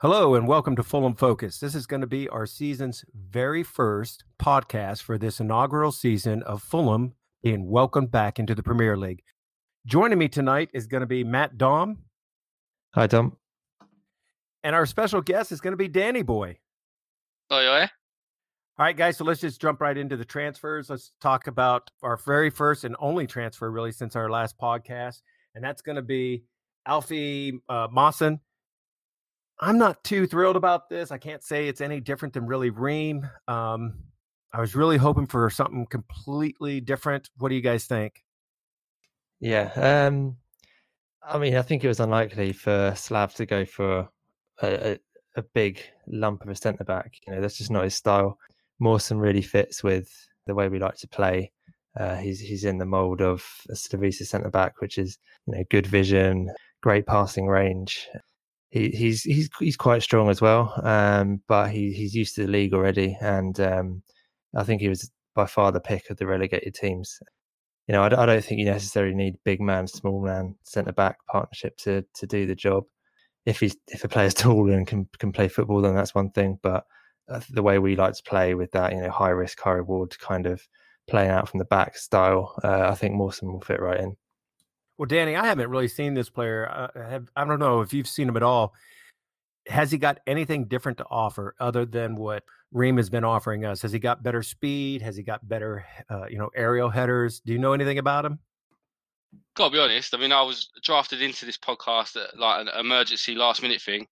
Hello and welcome to Fulham Focus. This is going to be our season's very first podcast for this inaugural season of Fulham being welcomed back into the Premier League. Joining me tonight is going to be Matt Dom. Hi, Dom. And our special guest is going to be Danny Boy. Oh, yeah. All right, guys. So let's just jump right into the transfers. Let's talk about our very first and only transfer, really, since our last podcast. And that's going to be Alfie uh, Mawson I'm not too thrilled about this. I can't say it's any different than really Ream. Um, I was really hoping for something completely different. What do you guys think? Yeah, um, I mean, I think it was unlikely for Slav to go for a, a, a big lump of a centre back. You know, that's just not his style. Mawson really fits with the way we like to play. Uh, he's he's in the mould of a Slavisa centre back, which is you know good vision, great passing range, he, he's he's he's quite strong as well. Um, but he he's used to the league already, and um, I think he was by far the pick of the relegated teams. You know, I, I don't think you necessarily need big man, small man, centre back partnership to to do the job. If he's if a player's tall and can can play football, then that's one thing. But uh, the way we like to play with that, you know, high risk, high reward kind of playing out from the back style, uh, I think Mawson will fit right in. Well, Danny, I haven't really seen this player. Uh, have, I don't know if you've seen him at all. Has he got anything different to offer other than what Ream has been offering us? Has he got better speed? Has he got better, uh, you know, aerial headers? Do you know anything about him? Gotta be honest. I mean, I was drafted into this podcast at like an emergency last minute thing.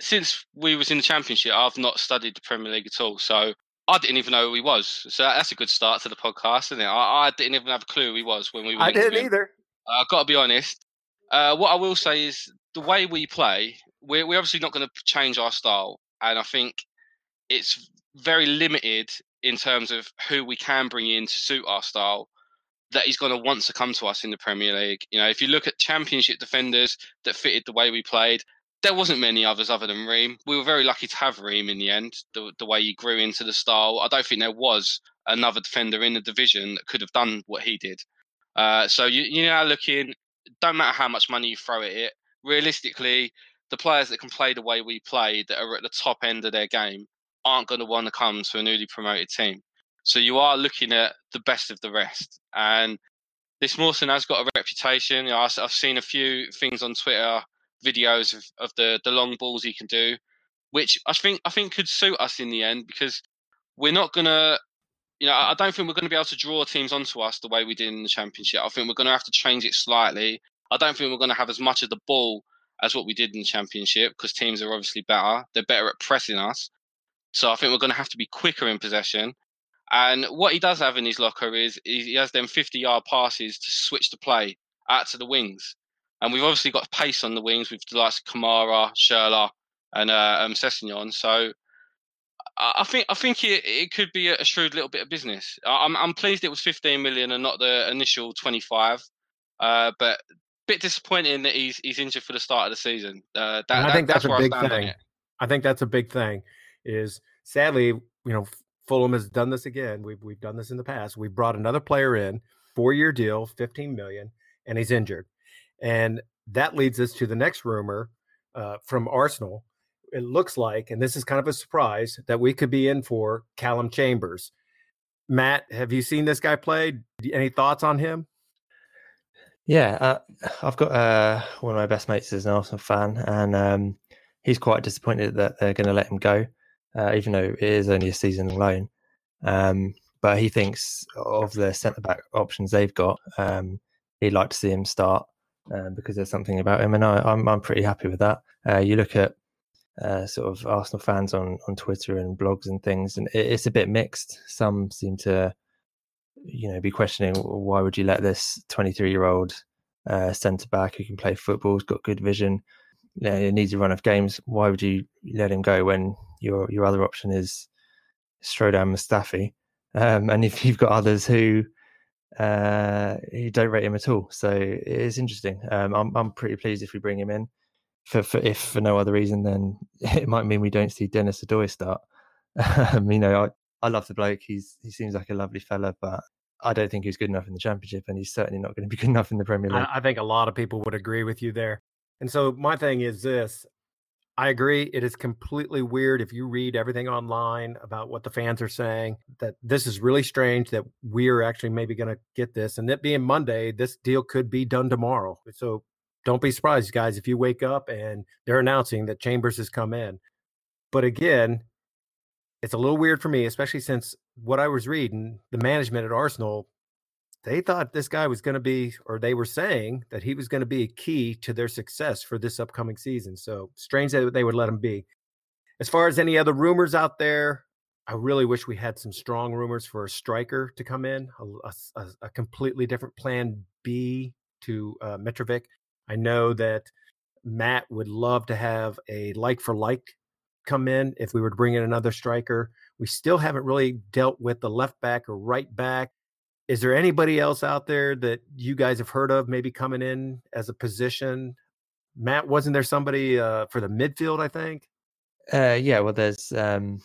Since we was in the championship, I've not studied the Premier League at all. So I didn't even know who he was. So that's a good start to the podcast, isn't it? I, I didn't even have a clue who he was when we were. I didn't either. I've uh, got to be honest. Uh, what I will say is the way we play, we're, we're obviously not going to change our style. And I think it's very limited in terms of who we can bring in to suit our style that he's going to want to come to us in the Premier League. You know, if you look at championship defenders that fitted the way we played, there wasn't many others other than Ream. We were very lucky to have Ream in the end, the, the way he grew into the style. I don't think there was another defender in the division that could have done what he did. Uh, so you you now looking. Don't matter how much money you throw at it. Realistically, the players that can play the way we play, that are at the top end of their game, aren't going to want to come to a newly promoted team. So you are looking at the best of the rest. And this Mawson has got a reputation. You know, I've, I've seen a few things on Twitter, videos of, of the the long balls he can do, which I think I think could suit us in the end because we're not going to you know, I don't think we're going to be able to draw teams onto us the way we did in the championship. I think we're going to have to change it slightly. I don't think we're going to have as much of the ball as what we did in the championship because teams are obviously better. They're better at pressing us. So I think we're going to have to be quicker in possession. And what he does have in his locker is he has them 50 yard passes to switch the play out to the wings. And we've obviously got pace on the wings with the likes of Kamara, Schürrle, and uh, um, Sessegnon. So I think I think it, it could be a shrewd little bit of business. I'm I'm pleased it was 15 million and not the initial 25. Uh, but bit disappointing that he's he's injured for the start of the season. Uh, that, I think that's, that's a big thing. I think that's a big thing. Is sadly, you know, Fulham has done this again. We've we've done this in the past. We brought another player in, four year deal, 15 million, and he's injured, and that leads us to the next rumor uh, from Arsenal it looks like, and this is kind of a surprise, that we could be in for Callum Chambers. Matt, have you seen this guy play? Any thoughts on him? Yeah, uh, I've got uh, one of my best mates is an Arsenal fan, and um, he's quite disappointed that they're going to let him go, uh, even though it is only a season loan. Um, but he thinks of the centre back options they've got, um, he'd like to see him start um, because there's something about him, and I, I'm, I'm pretty happy with that. Uh, you look at uh, sort of Arsenal fans on on Twitter and blogs and things, and it, it's a bit mixed. Some seem to, you know, be questioning why would you let this 23 year old uh, centre back who can play football, has got good vision, you know, needs a run of games. Why would you let him go when your your other option is Shkodran Mustafi? Um, and if you've got others who uh, who don't rate him at all, so it is interesting. Um, I'm I'm pretty pleased if we bring him in for, for if for no other reason, then it might mean we don't see Denis Odoi start. Um, you know, I, I love the bloke. He's he seems like a lovely fella, but I don't think he's good enough in the championship, and he's certainly not going to be good enough in the Premier League. I, I think a lot of people would agree with you there. And so my thing is this: I agree. It is completely weird if you read everything online about what the fans are saying that this is really strange that we're actually maybe going to get this. And that being Monday, this deal could be done tomorrow. So don't be surprised, guys, if you wake up and they're announcing that Chambers has come in. But again, it's a little weird for me, especially since what I was reading, the management at Arsenal they thought this guy was going to be, or they were saying that he was going to be a key to their success for this upcoming season. So strange that they would let him be. As far as any other rumors out there, I really wish we had some strong rumors for a striker to come in, a, a, a completely different plan B to uh, Mitrovic. I know that Matt would love to have a like for like come in if we were to bring in another striker. We still haven't really dealt with the left back or right back is there anybody else out there that you guys have heard of maybe coming in as a position? Matt, wasn't there somebody uh, for the midfield? I think. Uh, yeah, well, there's um,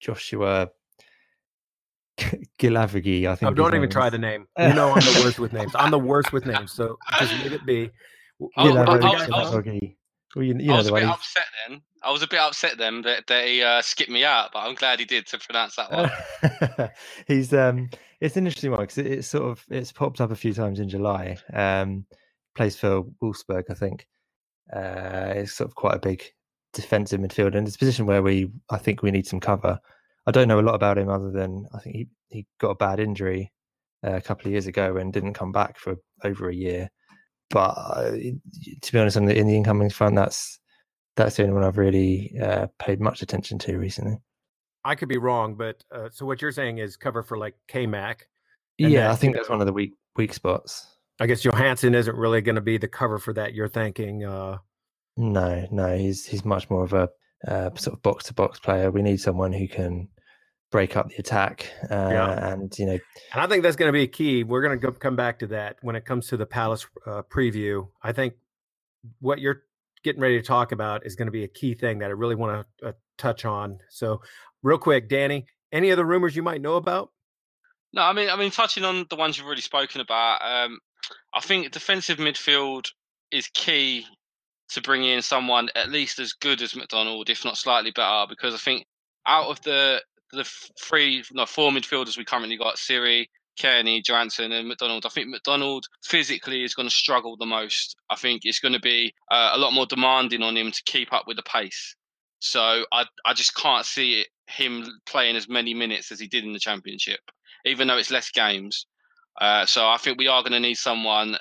Joshua Guilavogui. I think. Oh, don't even try the name. You know, I'm the worst with names. I'm the worst with names, so just leave it be. Guilavogui. Well, you, you I was a bit upset then. I was a bit upset then that they uh, skipped me out, but I'm glad he did to pronounce that one. He's um, it's an interesting one because it, it's sort of it's popped up a few times in July. Um, plays for Wolfsburg, I think. Uh, it's sort of quite a big defensive midfielder, and it's a position where we I think we need some cover. I don't know a lot about him other than I think he he got a bad injury uh, a couple of years ago and didn't come back for over a year. But uh, to be honest, in the, in the incoming front, that's that's the only one I've really uh, paid much attention to recently. I could be wrong, but uh, so what you're saying is cover for like K Mac. Yeah, I think that's one of the weak weak spots. I guess Johansen isn't really going to be the cover for that. You're thinking? Uh... No, no, he's he's much more of a uh, sort of box to box player. We need someone who can break up the attack. Uh, yeah. And, you know, and I think that's going to be a key. We're going to come back to that when it comes to the Palace uh, preview. I think what you're getting ready to talk about is going to be a key thing that I really want to uh, touch on. So, real quick, Danny, any other rumors you might know about? No, I mean, I mean, touching on the ones you've already spoken about, um, I think defensive midfield is key to bring in someone at least as good as McDonald, if not slightly better, because I think out of the the three, no, four midfielders we currently got, Seri, Cairney, Johansen, and McDonald. I think McDonald physically is going to struggle the most. I think it's going to be uh, a lot more demanding on him to keep up with the pace. So I I just can't see it, him playing as many minutes as he did in the championship, even though it's less games. Uh, so I think we are going to need someone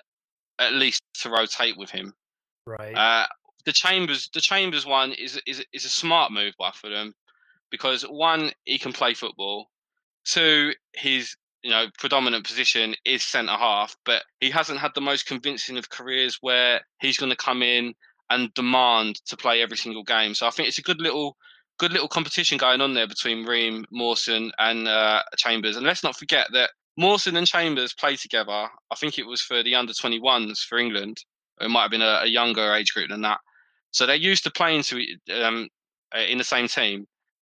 at least to rotate with him. Right. Uh, the Chambers, the Chambers one is is is a smart move by for them because one, he can play football. Two, his you know predominant position is centre half, but he hasn't had the most convincing of careers where he's going to come in and demand to play every single game. So I think it's a good little good little competition going on there between Ream, Mawson, and uh, Chambers. And let's not forget that Mawson and Chambers played together. I think it was for the under 21s for England. It might have been a, a younger age group than that. So they're used to playing to um, in the same team.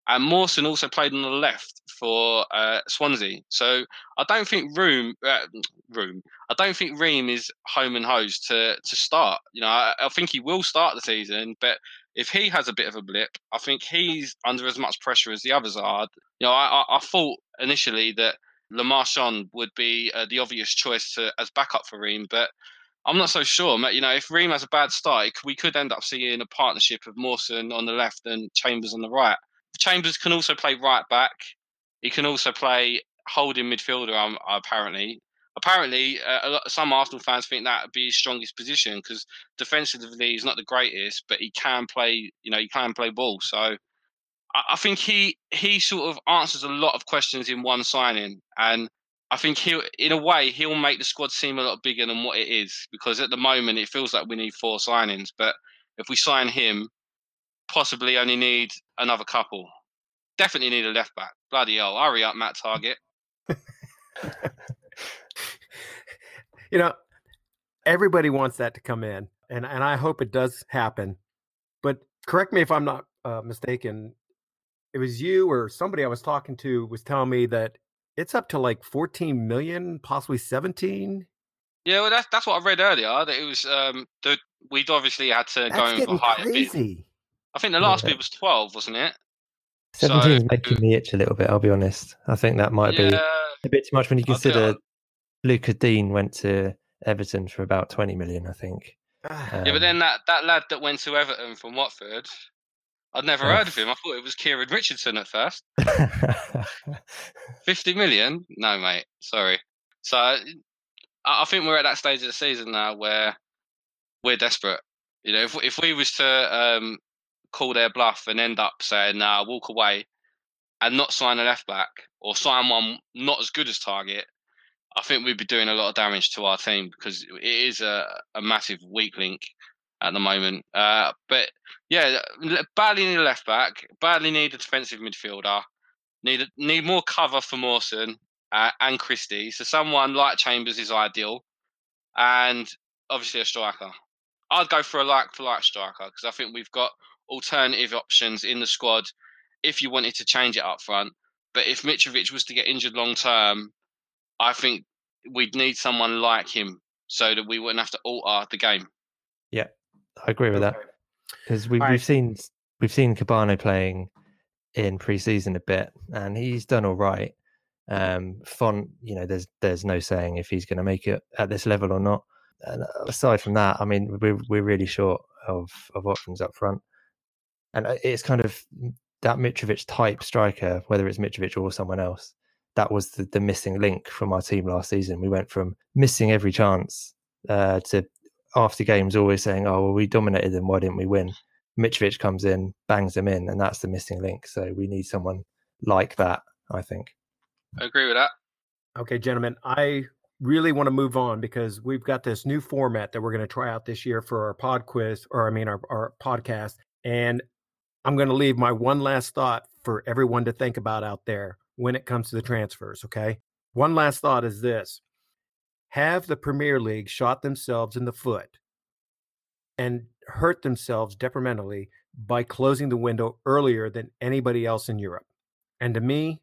And Mawson also played on the left for uh, Swansea. So I don't think Room, uh, Room, I don't think Ream is home and hose to to start. You know, I, I, think he will start the season, but if he has a bit of a blip, I think he's under as much pressure as the others are. You know, I, I, I thought initially that Le Marchand would be uh, the obvious choice to, as backup for Ream, but I'm not so sure. You know, if Ream has a bad start, we could end up seeing a partnership of Mawson on the left and Chambers on the right. Chambers can also play right back. He can also play holding midfielder. Um, apparently, apparently, uh, lot, some Arsenal fans think that would be his strongest position because defensively he's not the greatest, but he can play. You know, he can play ball. So I, I think he he sort of answers a lot of questions in one signing, and I think he'll, in a way, he'll make the squad seem a lot bigger than what it is because at the moment it feels like we need four signings. But if we sign him, possibly only need another couple. Definitely need a left back. Bloody hell. Hurry up, Matt Targett. you know, everybody wants that to come in, and, and I hope it does happen. But correct me if I'm not uh, mistaken. It was you or somebody I was talking to was telling me that it's up to like 14 million, possibly 17. Yeah, well, that's that's what I read earlier. That it was um, the we'd obviously had to that's go for higher crazy. bid. I think the last yeah. bid was 12, wasn't it? 17 is making me itch a little bit, I'll be honest. I think that might yeah, be a bit too much when you consider Lucas Digne went to Everton for about 20 million, I think. Um, yeah, but then um, that, that lad that went to Everton from Watford, I'd never heard of him. I thought it was Kieran Richardson at first. 50 million? No, mate. Sorry. So I think we're at that stage of the season now where we're desperate. You know, if if we was to um, call their bluff and end up saying, "Nah, walk away," and not sign a left back or sign one not as good as Targett, I think we'd be doing a lot of damage to our team because it is a, a massive weak link at the moment. Uh, but yeah, badly need a left back, badly need a defensive midfielder, need need more cover for Mawson uh, and Christie. So someone like Chambers is ideal, and obviously a striker. I'd go for a like for like striker because I think we've got alternative options in the squad if you wanted to change it up front. But if Mitrovic was to get injured long term, I think we'd need someone like him so that we wouldn't have to alter the game. Yeah, I agree with that because we, have seen we've seen Kebano playing in preseason a bit, and he's done all right. Um, Font, you know, there's there's no saying if he's going to make it at this level or not. And aside from that, I mean, we're we're really short of of options up front, and uh, it's kind of that Mitrovic type striker, whether it's Mitrovic or someone else. That was the, the missing link from our team last season. We went from missing every chance uh, to after games always saying, "Oh, well, we dominated them. Why didn't we win?" Mitrovic comes in, bangs them in, and that's the missing link. So we need someone like that. I think. I agree with that. Okay, gentlemen, I really want to move on because we've got this new format that we're going to try out this year for our pod quiz, or I mean, our, our podcast. And I'm going to leave my one last thought for everyone to think about out there when it comes to the transfers. Okay. One last thought is this Have the Premier League shot themselves in the foot and hurt themselves detrimentally by closing the window earlier than anybody else in Europe? And to me,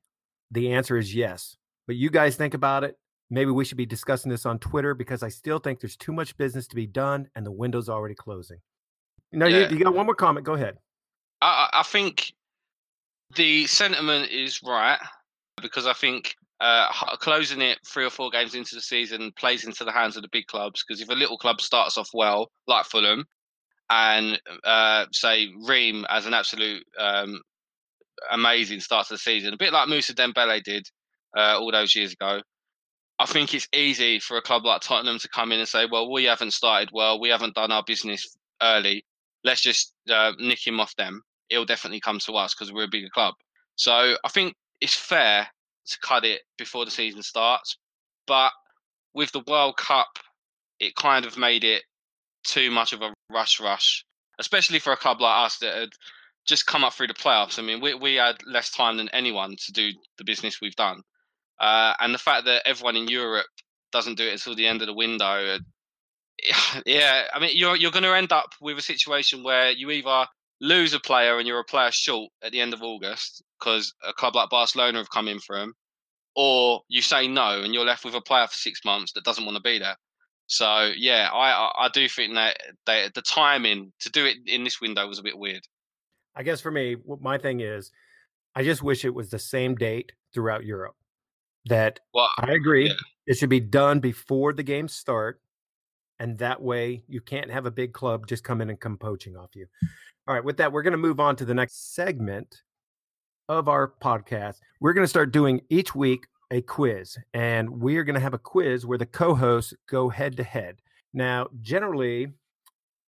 the answer is yes. But you guys think about it. Maybe we should be discussing this on Twitter because I still think there's too much business to be done and the window's already closing. No, yeah. you, you, got one more comment. Go ahead. I, I think the sentiment is right because I think uh, closing it three or four games into the season plays into the hands of the big clubs. Because if a little club starts off well, like Fulham, and uh, say Ream as an absolute um, amazing start to the season, a bit like Moussa Dembele did uh, all those years ago. I think it's easy for a club like Tottenham to come in and say, "Well, we haven't started well. We haven't done our business early. Let's just uh, nick him off them. It'll definitely come to us because we're a bigger club." So I think it's fair to cut it before the season starts, but with the World Cup, it kind of made it too much of a rush, rush, especially for a club like us that had just come up through the playoffs. I mean, we we had less time than anyone to do the business we've done, uh, and the fact that everyone in Europe doesn't do it until the end of the window. Yeah, I mean, you're you're going to end up with a situation where you either lose a player and you're a player short at the end of August because a club like Barcelona have come in for him, or you say no and you're left with a player for six months that doesn't want to be there. So yeah, I I do think that they, the timing to do it in this window was a bit weird. I guess for me, my thing is, I just wish it was the same date throughout Europe. That well, I agree, yeah. it should be done before the games start, and that way you can't have a big club just come in and come poaching off you. All right, with that, we're going to move on to the next segment of our podcast. We're going to start doing each week a quiz, and we are going to have a quiz where the co-hosts go head to head. Now, generally,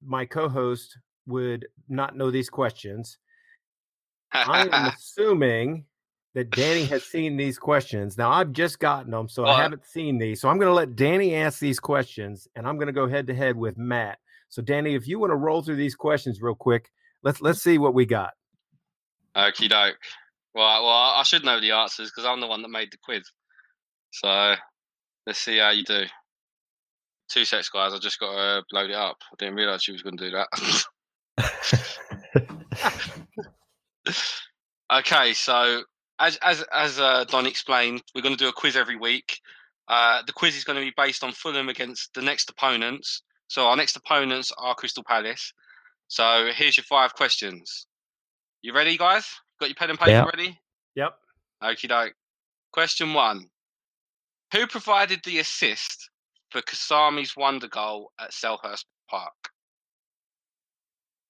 my co-host would not know these questions. I am assuming that Danny has seen these questions. Now I've just gotten them, so I haven't seen these. So I'm going to let Danny ask these questions, and I'm going to go head to head with Matt. So Danny, if you want to roll through these questions real quick, let's let's see what we got. Okie doke. Well, well, I should know the answers because I'm the one that made the quiz. So let's see how you do. Two sets, guys. I just got to load it up. I didn't realize you was going to do that. okay, so as as as uh, Don explained, we're going to do a quiz every week. Uh, the quiz is going to be based on Fulham against the next opponents. So our next opponents are Crystal Palace. So here's your five questions. You ready, guys? Got your pen and paper Yeah. ready? Yep. Okie doke. Question one. Who provided the assist for Kasami's wonder goal at Selhurst Park?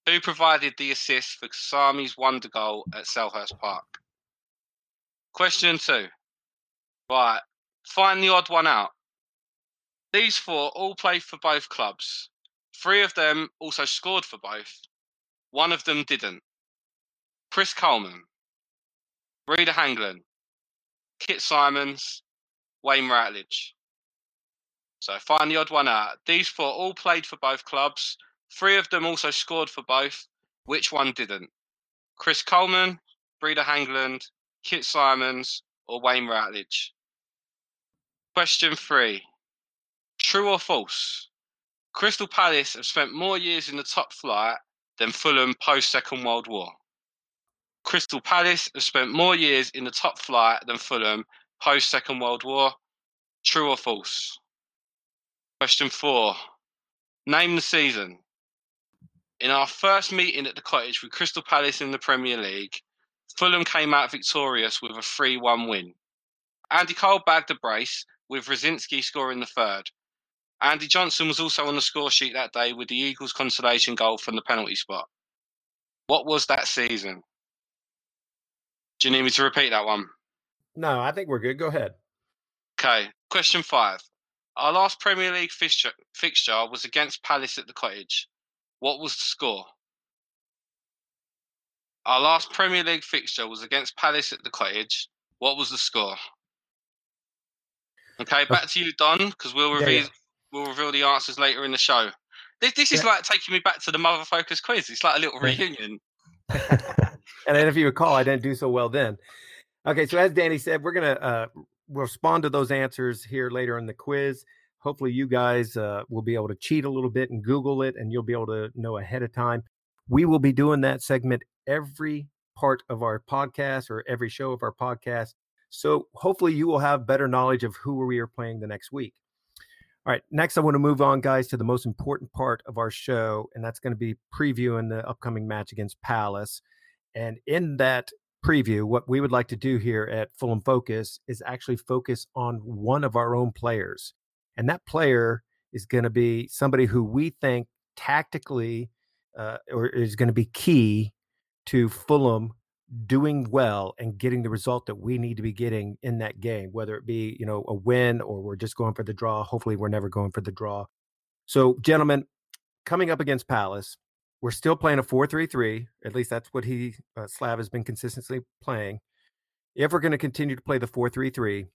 Who provided the assist for Kasami's wonder goal at Selhurst Park? Question two. Right. Find the odd one out. These four all play for both clubs. Three of them also scored for both. One of them didn't. Chris Coleman, Brede Hangeland, Kit Symons, Wayne Routledge. So find the odd one out. These four all played for both clubs. Three of them also scored for both. Which one didn't? Chris Coleman, Brede Hangeland, Kit Symons, or Wayne Routledge? Question three. True or false? Crystal Palace have spent more years in the top flight than Fulham post Second World War. Crystal Palace have spent more years in the top flight than Fulham post Second World War. True or false? Question four. Name the season. In our first meeting at the cottage with Crystal Palace in the Premier League, Fulham came out victorious with a 3 1 win. Andy Cole bagged a brace, with Radzinski scoring the third. Andy Johnson was also on the score sheet that day with the Eagles' consolation goal from the penalty spot. What was that season? Do you need me to repeat that one? No, I think we're good. Go ahead. Okay, question five. Our last Premier League fixture, fixture was against Palace at the Cottage. What was the score? Our last Premier League fixture was against Palace at the Cottage. What was the score? Okay, back to you, Don, because we'll Yeah, reveal yeah. We'll reveal the answers later in the show. This, this is Yeah. like taking me back to the Mother Focus quiz. It's like a little reunion. and then if you recall, I didn't do so well then. Okay, so as Danny said, we're gonna uh, respond to those answers here later in the quiz. Hopefully, you guys uh, will be able to cheat a little bit and Google it, and you'll be able to know ahead of time. We will be doing that segment every part of our podcast or every show of our podcast. So hopefully, you will have better knowledge of who we are playing the next week. All right, next I want to move on, guys, to the most important part of our show, and that's going to be previewing the upcoming match against Palace. And in that preview, what we would like to do here at Fulham Focus is actually focus on one of our own players. And that player is going to be somebody who we think tactically uh, or is going to be key to Fulham doing well and getting the result that we need to be getting in that game, whether it be, you know, a win or we're just going for the draw. Hopefully, we're never going for the draw. So, gentlemen, coming up against Palace, we're still playing a 4-3-3. At least that's what he uh, Slav has been consistently playing. If we're going to continue to play the 4-3-3,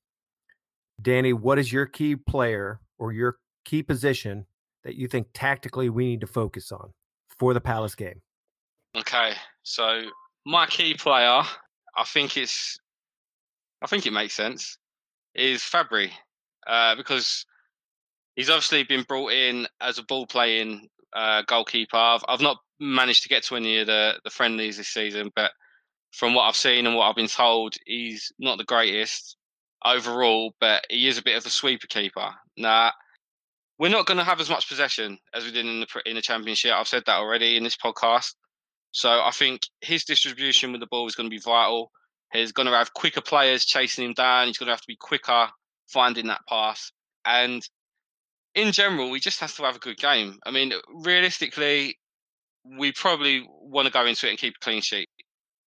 Danny, what is your key player or your key position that you think tactically we need to focus on for the Palace game? Okay, so my key player, I think it's, I think it makes sense, is Fabri, uh, because he's obviously been brought in as a ball playing uh, goalkeeper. I've, I've not managed to get to any of the, the friendlies this season, but from what I've seen and what I've been told, he's not the greatest overall, but he is a bit of a sweeper keeper. Now, we're not going to have as much possession as we did in the in the championship. I've said that already in this podcast. So I think his distribution with the ball is going to be vital. He's going to have quicker players chasing him down. He's going to have to be quicker finding that pass. And in general, he just has to have a good game. I mean, realistically, we probably want to go into it and keep a clean sheet.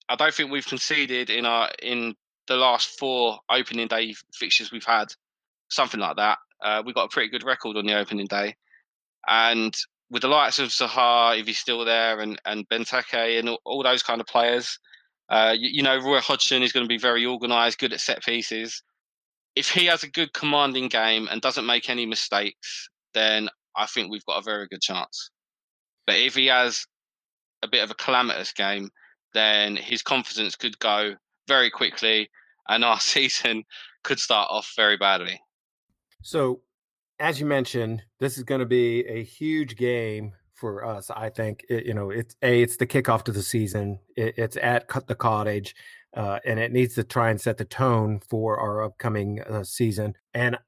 I don't think we've conceded in our in the last four opening day fixtures we've had, something like that. Uh, we got a pretty good record on the opening day, and with the likes of Zaha, if he's still there, and and Benteke and all, all those kind of players, uh, you, you know, Roy Hodgson is going to be very organised, good at set pieces. If he has a good commanding game and doesn't make any mistakes, then I think we've got a very good chance. But if he has a bit of a calamitous game, then his confidence could go very quickly, and our season could start off very badly. So, as you mentioned, this is going to be a huge game for us. I think it, you know it's a it's the kickoff to the season. It, it's at the cottage, uh, and it needs to try and set the tone for our upcoming uh, season. And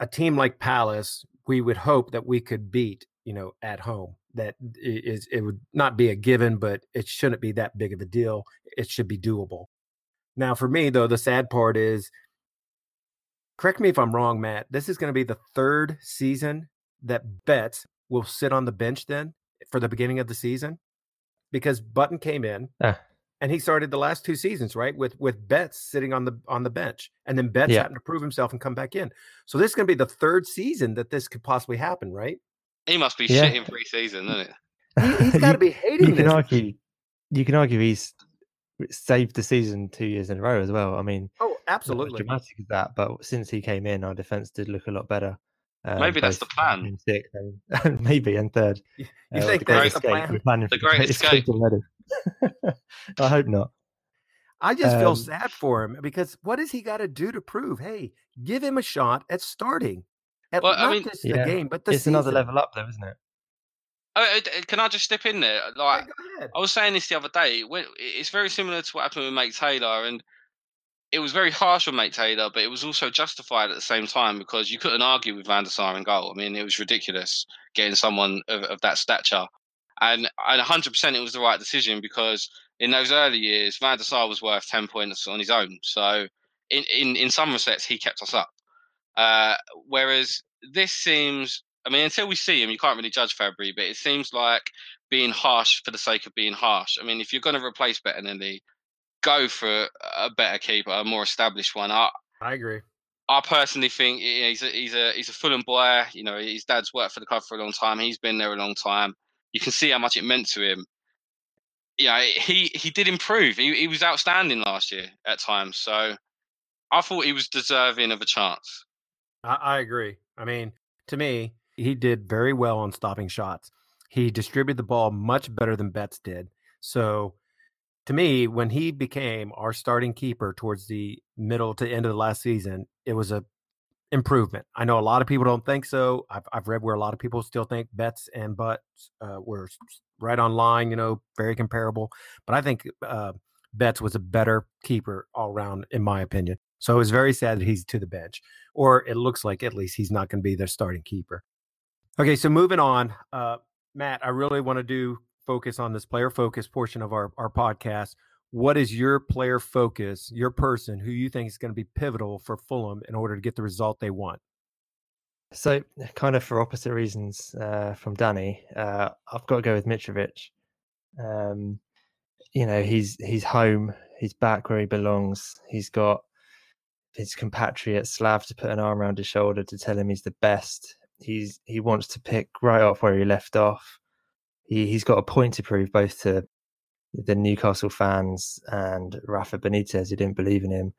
a team like Palace, we would hope that we could beat. You know, at home, that is it would not be a given, but it shouldn't be that big of a deal. It should be doable. Now, for me though, the sad part is, correct me if I'm wrong, Matt. This is going to be the third season that Betts will sit on the bench then for the beginning of the season because Button came in. Uh and he started the last two seasons right with with Betts sitting on the on the bench, and then Betts yeah. happened to prove himself and come back in. So this is going to be the third season that this could possibly happen, right? He must be yeah. shitting preseason, isn't it? He, has got to be hating. You can argue, you can argue he's saved the season two years in a row as well. I mean, oh, absolutely, dramatic as that. But since he came in, our defense did look a lot better. Um, maybe that's the plan. Sixth and maybe in third. You, uh, think that's the plan? The great escape. I hope not. I just um, feel sad for him because what has he got to do to prove? Hey, give him a shot at starting. At well, not I mean, just yeah. the game, but the it's season. another level up, though, isn't it? Uh, can I just step in there? Like yeah, I was saying this the other day. It's very similar to what happened with Maik Taylor, and it was very harsh on Maik Taylor, but it was also justified at the same time because you couldn't argue with Van der Sar in goal. I mean, it was ridiculous getting someone of, of that stature, and and 100% it was the right decision because in those early years, Van der Sar was worth 10 points on his own. So in in in some respects, he kept us up. Uh, whereas this seems, I mean, until we see him, you can't really judge Fabri, but it seems like being harsh for the sake of being harsh. I mean, if you're going to replace Bettinelli, go for a better keeper, a more established one. I, I agree. I personally think he's a he's a he's a Fulham boy. You know, his dad's worked for the club for a long time. He's been there a long time. You can see how much it meant to him. Yeah, he he did improve. He he was outstanding last year at times. So I thought he was deserving of a chance. I, I agree. I mean, to me, he did very well on stopping shots. He distributed the ball much better than Betts did. So, to me, when he became our starting keeper towards the middle to end of the last season, it was a improvement. I know a lot of people don't think so. I've, I've read where a lot of people still think Betts and Butts uh, were right on line, you know, very comparable. But I think uh, Betts was a better keeper all around, in my opinion. So it was very sad that he's to the bench, or it looks like at least he's not going to be their starting keeper. Okay, so moving on, uh, Matt, I really want to do focus on this player focus portion of our, our podcast. What is your player focus, your person who you think is going to be pivotal for Fulham in order to get the result they want? So, kind of for opposite reasons uh, from Danny, uh, I've got to go with Mitrovic. Um, you know, he's he's home, he's back where he belongs. He's got his compatriot Slav to put an arm around his shoulder to tell him he's the best. He's he wants to pick right off where he left off. He he's got a point to prove both to the Newcastle fans and Rafa Benitez who didn't believe in him.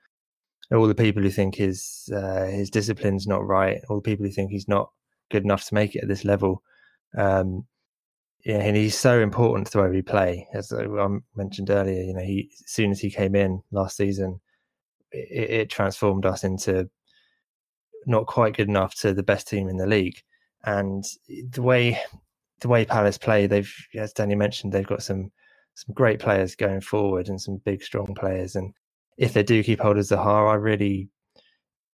All the people who think his uh, his discipline's not right, all the people who think he's not good enough to make it at this level. Um, yeah, and he's so important to the way we play. As I mentioned earlier, you know, he as soon as he came in last season, it, it transformed us into not quite good enough to the best team in the league. And the way the way Palace play, they've as Danny mentioned, they've got some some great players going forward and some big strong players. And if they do keep hold of Zaha, I really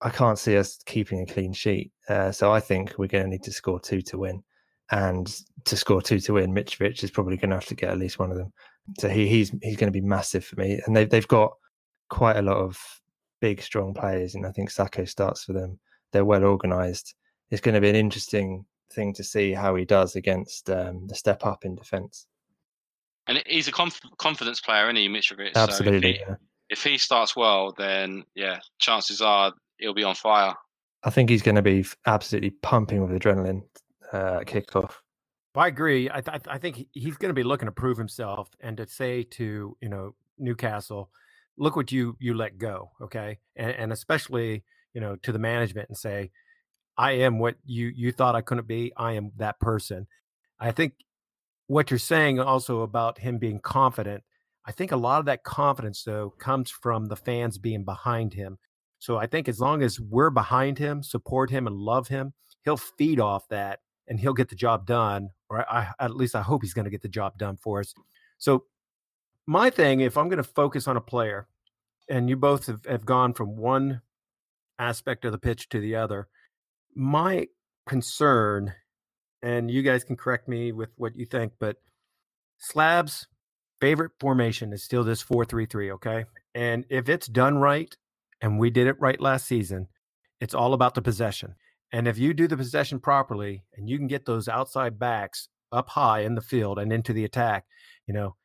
I can't see us keeping a clean sheet. Uh, so I think we're going to need to score two to win. And to score two to win, Mitrovic is probably going to have to get at least one of them. So he, he's he's going to be massive for me. And they've they've got quite a lot of big, strong players, and I think Sakho starts for them. They're well organised. It's going to be an interesting thing to see how he does against um, the step up in defence. And he's a conf- confidence player, isn't he, Mitrovic? Absolutely. So if, he, yeah. if he starts well, then yeah, chances are he'll be on fire. I think he's going to be absolutely pumping with adrenaline uh, kickoff. I agree. I, th- I think he's going to be looking to prove himself and to say to you know Newcastle, look what you you let go okay and, and especially you know to the management and say i am what you you thought i couldn't be i am that person. I think what you're saying also about him being confident i think a lot of that confidence though comes from the fans being behind him. So i think as long as we're behind him support him and love him he'll feed off that and he'll get the job done or I, at least i hope he's going to get the job done for us. So my thing, if I'm going to focus on a player, and you both have, have gone from one aspect of the pitch to the other, my concern and you guys can correct me with what you think, but Slav's favorite formation is still this 4-3-3, okay? And if it's done right, and we did it right last season, it's all about the possession. And if you do the possession properly and you can get those outside backs up high in the field and into the attack, you know,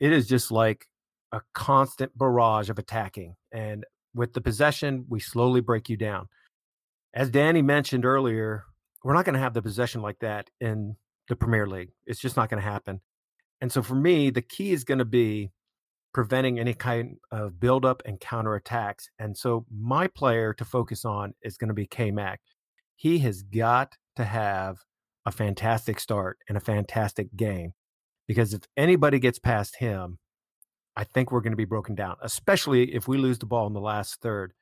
it is just like a constant barrage of attacking. And with the possession, we slowly break you down. As Danny mentioned earlier, we're not going to have the possession like that in the Premier League. It's just not going to happen. And so for me, the key is going to be preventing any kind of buildup and counterattacks. And so my player to focus on is going to be K Mac. He has got to have a fantastic start and a fantastic game because if anybody gets past him, I think we're going to be broken down, especially if we lose the ball in the last third.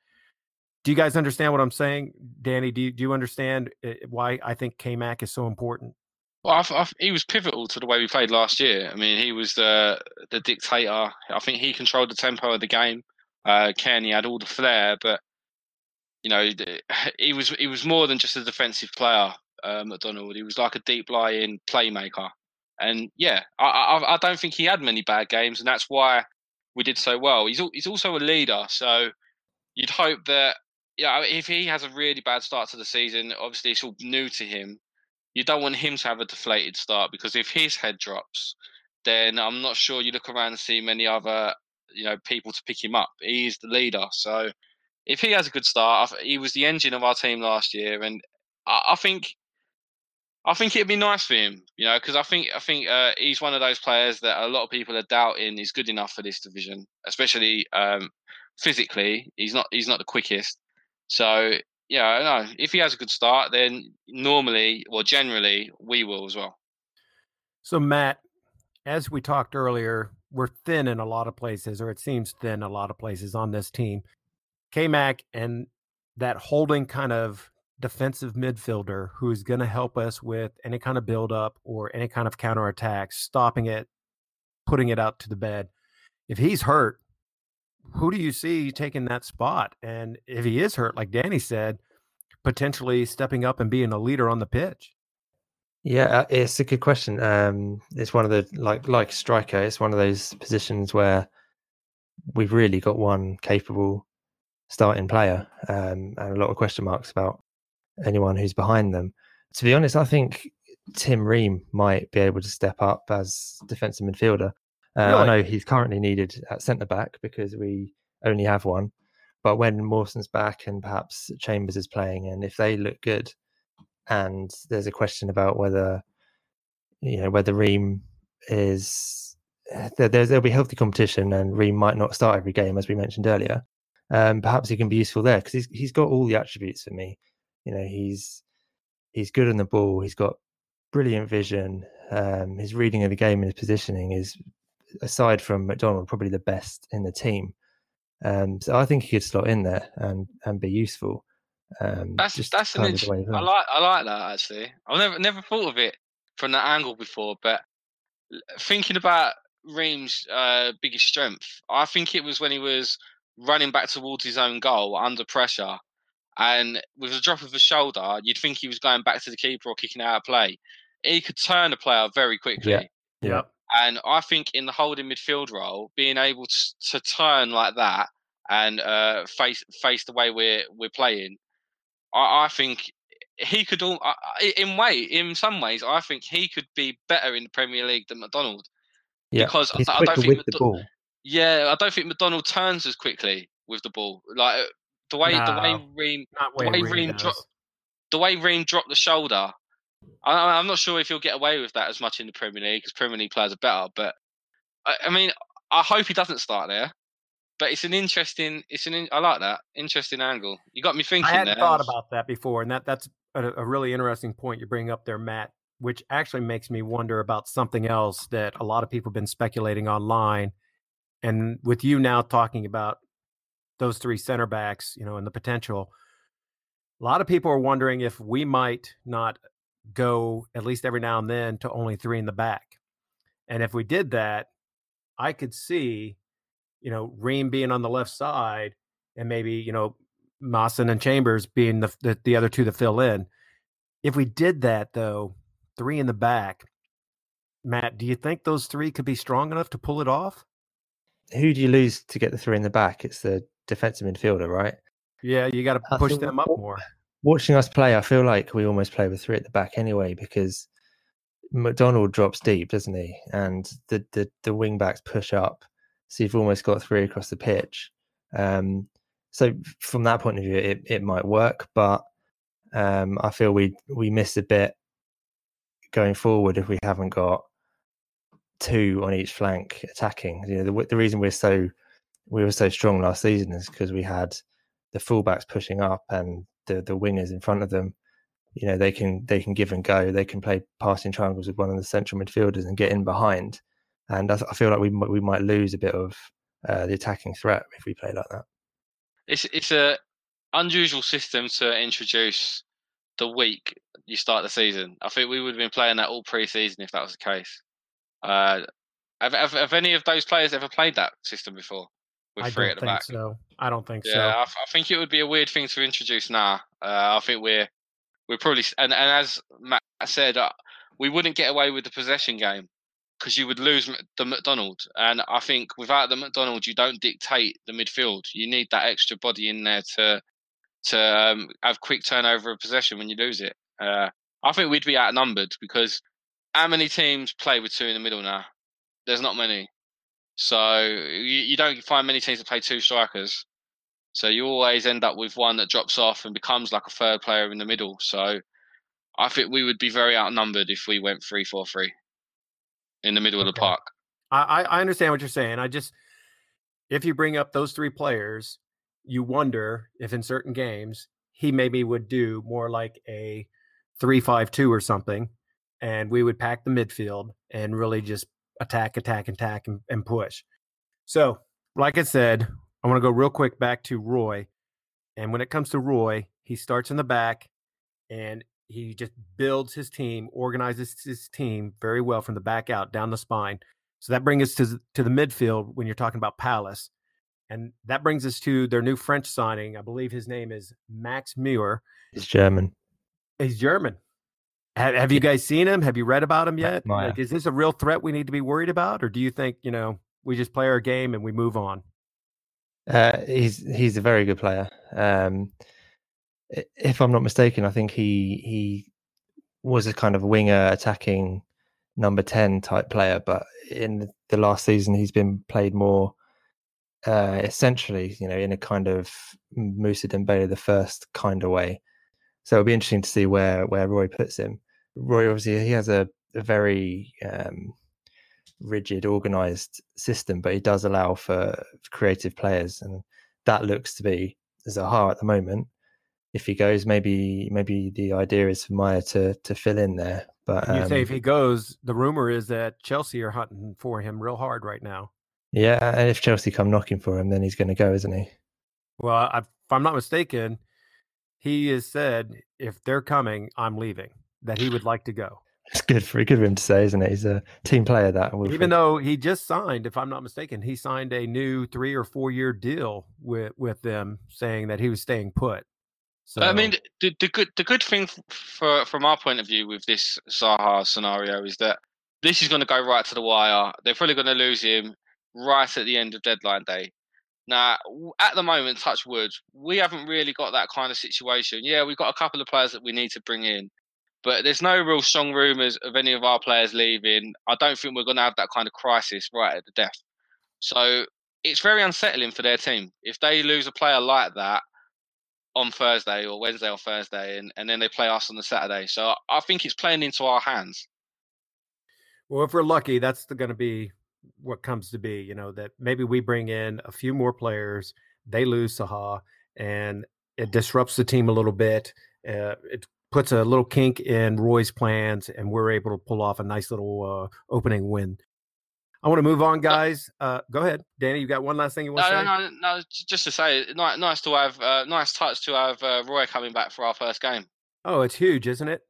Do you guys understand what I'm saying, Danny? Do you, do you understand eh, why I think K Mac is so important? Well, I, I, he was pivotal to the way we played last year. I mean, he was the the dictator. I think he controlled the tempo of the game. Uh, Cairney had all the flair, but you know, he was he was more than just a defensive player. Uh, McDonald. He was like a deep lying playmaker. And yeah, I, I, I don't think he had many bad games, and that's why we did so well. He's he's also a leader, so you'd hope that yeah, if he has a really bad start to the season, obviously it's all new to him. You don't want him to have a deflated start because if his head drops, then I'm not sure you look around and see many other you know people to pick him up. He's the leader, so if he has a good start, he was the engine of our team last year, and I, I think I think it'd be nice for him, you know, because I think I think uh, he's one of those players that a lot of people are doubting is good enough for this division, especially um, physically. He's not he's not the quickest, so yeah, no. If he has a good start, then normally or generally we will as well. So Matt, as we talked earlier, we're thin in a lot of places, or it seems thin a lot of places on this team. K Mac and that holding kind of defensive midfielder who's going to help us with any kind of build up or any kind of counterattack, stopping it, putting it out to the bed. If he's hurt, who do you see taking that spot? And if he is hurt, like Danny said, potentially stepping up and being a leader on the pitch. Yeah, uh, it's a good question. Um, it's one of the like like striker. It's one of those positions where we've really got one capable starting player, um, and a lot of question marks about anyone who's behind them. To be honest, I think Tim Ream might be able to step up as defensive midfielder. Uh, really? I know he's currently needed at centre back because we only have one. But when Mawson's back and perhaps Chambers is playing, and if they look good, and there's a question about whether you know whether Ream is there, there'll be healthy competition, and Ream might not start every game as we mentioned earlier. Um, perhaps he can be useful there because he's he's got all the attributes for me. You know, he's he's good on the ball. He's got brilliant vision. Um, his reading of the game and his positioning is, aside from McDonald, probably the best in the team. Um, so I think he could slot in there and and be useful. Um, that's that's an interesting. I like I like that actually. I've never never thought of it from that angle before, but thinking about Ream's uh, biggest strength, I think it was when he was running back towards his own goal under pressure and with a drop of the shoulder, you'd think he was going back to the keeper or kicking out of play. He could turn a player very quickly. Yeah. yeah. And I think in the holding midfield role, being able to, to turn like that and uh, face face the way we're we're playing, I, I think he could all in way in some ways I think he could be better in the Premier League than McDonald. Yeah, because I, I, don't think McDonald, Yeah, I don't think McDonald turns as quickly with the ball. Like the way no, the way Ream the way Ream, dropped the way Ream dropped the shoulder. I, am not sure if he'll get away with that as much in the Premier League because Premier League players are better. But I, I, mean, I hope he doesn't start there. But it's an interesting. It's an. I like that interesting angle. You got me thinking. I hadn't there. thought about that before, and that that's a, a really interesting point you bring up there, Matt. Which actually makes me wonder about something else that a lot of people have been speculating online, and with you now talking about those three center backs, you know, and the potential. A lot of people are wondering if we might not go at least every now and then to only three in the back. And if we did that, I could see, you know, Ream being on the left side and maybe, you know, Mawson and Chambers being the, the, the other two to fill in. If we did that though, three in the back. Matt, do you think those three could be strong enough to pull it off? Who do you lose to get the three in the back? It's the defensive midfielder, right? Yeah, you got to push them up more. Watching us play, I feel like we almost play with three at the back anyway because McDonald drops deep, doesn't he? And the the, the wing backs push up, so you've almost got three across the pitch. Um, so from that point of view, it, it might work, but um, I feel we we miss a bit going forward if we haven't got two on each flank attacking. You know, the, the reason we're so we were so strong last season is because we had the fullbacks pushing up and the the wingers in front of them. You know, they can they can give and go. They can play passing triangles with one of the central midfielders and get in behind. And I, I feel like we we might lose a bit of uh, the attacking threat if we play like that. It's it's a unusual system to introduce the week you start the season. I think we would have been playing that all pre-season if that was the case. Uh, have, have, have any of those players ever played that system before? I three at the back. So I don't think yeah, so. Yeah, I, I, think it would be a weird thing to introduce now. Uh, I think we're we're probably and, and as Matt said, uh, we wouldn't get away with the possession game because you would lose the McDonald. And I think without the McDonald, you don't dictate the midfield. You need that extra body in there to to um, have quick turnover of possession when you lose it. Uh, I think we'd be outnumbered because how many teams play with two in the middle now? There's not many. So you, you don't find many teams that play two strikers. So you always end up with one that drops off and becomes like a third player in the middle. So I think we would be very outnumbered if we went three four three in the middle okay. of the park. I, I understand what you're saying. I just if you bring up those three players, you wonder if in certain games he maybe would do more like a three-five-two or something, and we would pack the midfield and really just attack, attack, attack, and, and push. So, like I said, I want to go real quick back to Roy. And when it comes to Roy, he starts in the back and he just builds his team, organizes his team very well from the back out down the spine. So that brings us to to the midfield when you're talking about Palace, and that brings us to their new French signing. I believe his name is Max Muir. He's German. He's German. Have, have you guys seen him? Have you read about him yet? Like, is this a real threat we need to be worried about, or do you think you know we just play our game and we move on? Uh, he's he's a very good player. Um, if I'm not mistaken, I think he he was a kind of winger attacking number 10 type player, but in the last season he's been played more uh, essentially, you know, in a kind of Moussa Dembele the first kind of way. So it'll be interesting to see where where Roy puts him. Roy obviously he has a, a very um, rigid, organized system, but he does allow for creative players, and that looks to be Zaha at the moment if he goes, maybe maybe the idea is for Meyer to to fill in there. But um, you say if he goes, the rumor is that Chelsea are hunting for him real hard right now. Yeah, and if Chelsea come knocking for him, then he's going to go, isn't he? Well, I, if I'm not mistaken, he has said if they're coming, I'm leaving. That he would like to go. It's good for good of him to say, isn't it? He's a team player. That even though he just signed, if I'm not mistaken, he signed a new three or four year deal with with them, saying that he was staying put. So I mean, the, the good the good thing for from our point of view with this Zaha scenario is that this is going to go right to the wire. They're probably going to lose him right at the end of deadline day. Now, at the moment, touch wood, we haven't really got that kind of situation. Yeah, we've got a couple of players that we need to bring in, but there's no real strong rumours of any of our players leaving. I don't think we're going to have that kind of crisis right at the death. So it's very unsettling for their team. If they lose a player like that, on Thursday or Wednesday or Thursday, and, and then they play us on the Saturday. So I think it's playing into our hands. Well, if we're lucky, that's going to be what comes to be. You know that maybe we bring in a few more players, they lose Zaha, and it disrupts the team a little bit. Uh, it puts a little kink in Roy's plans, and we're able to pull off a nice little uh, opening win. I want to move on, guys. Uh, go ahead, Danny. You got one last thing you want no, to say? No, no, no. Just to say, nice to have, uh, nice touch to have uh, Roy coming back for our first game. Oh, it's huge, isn't it?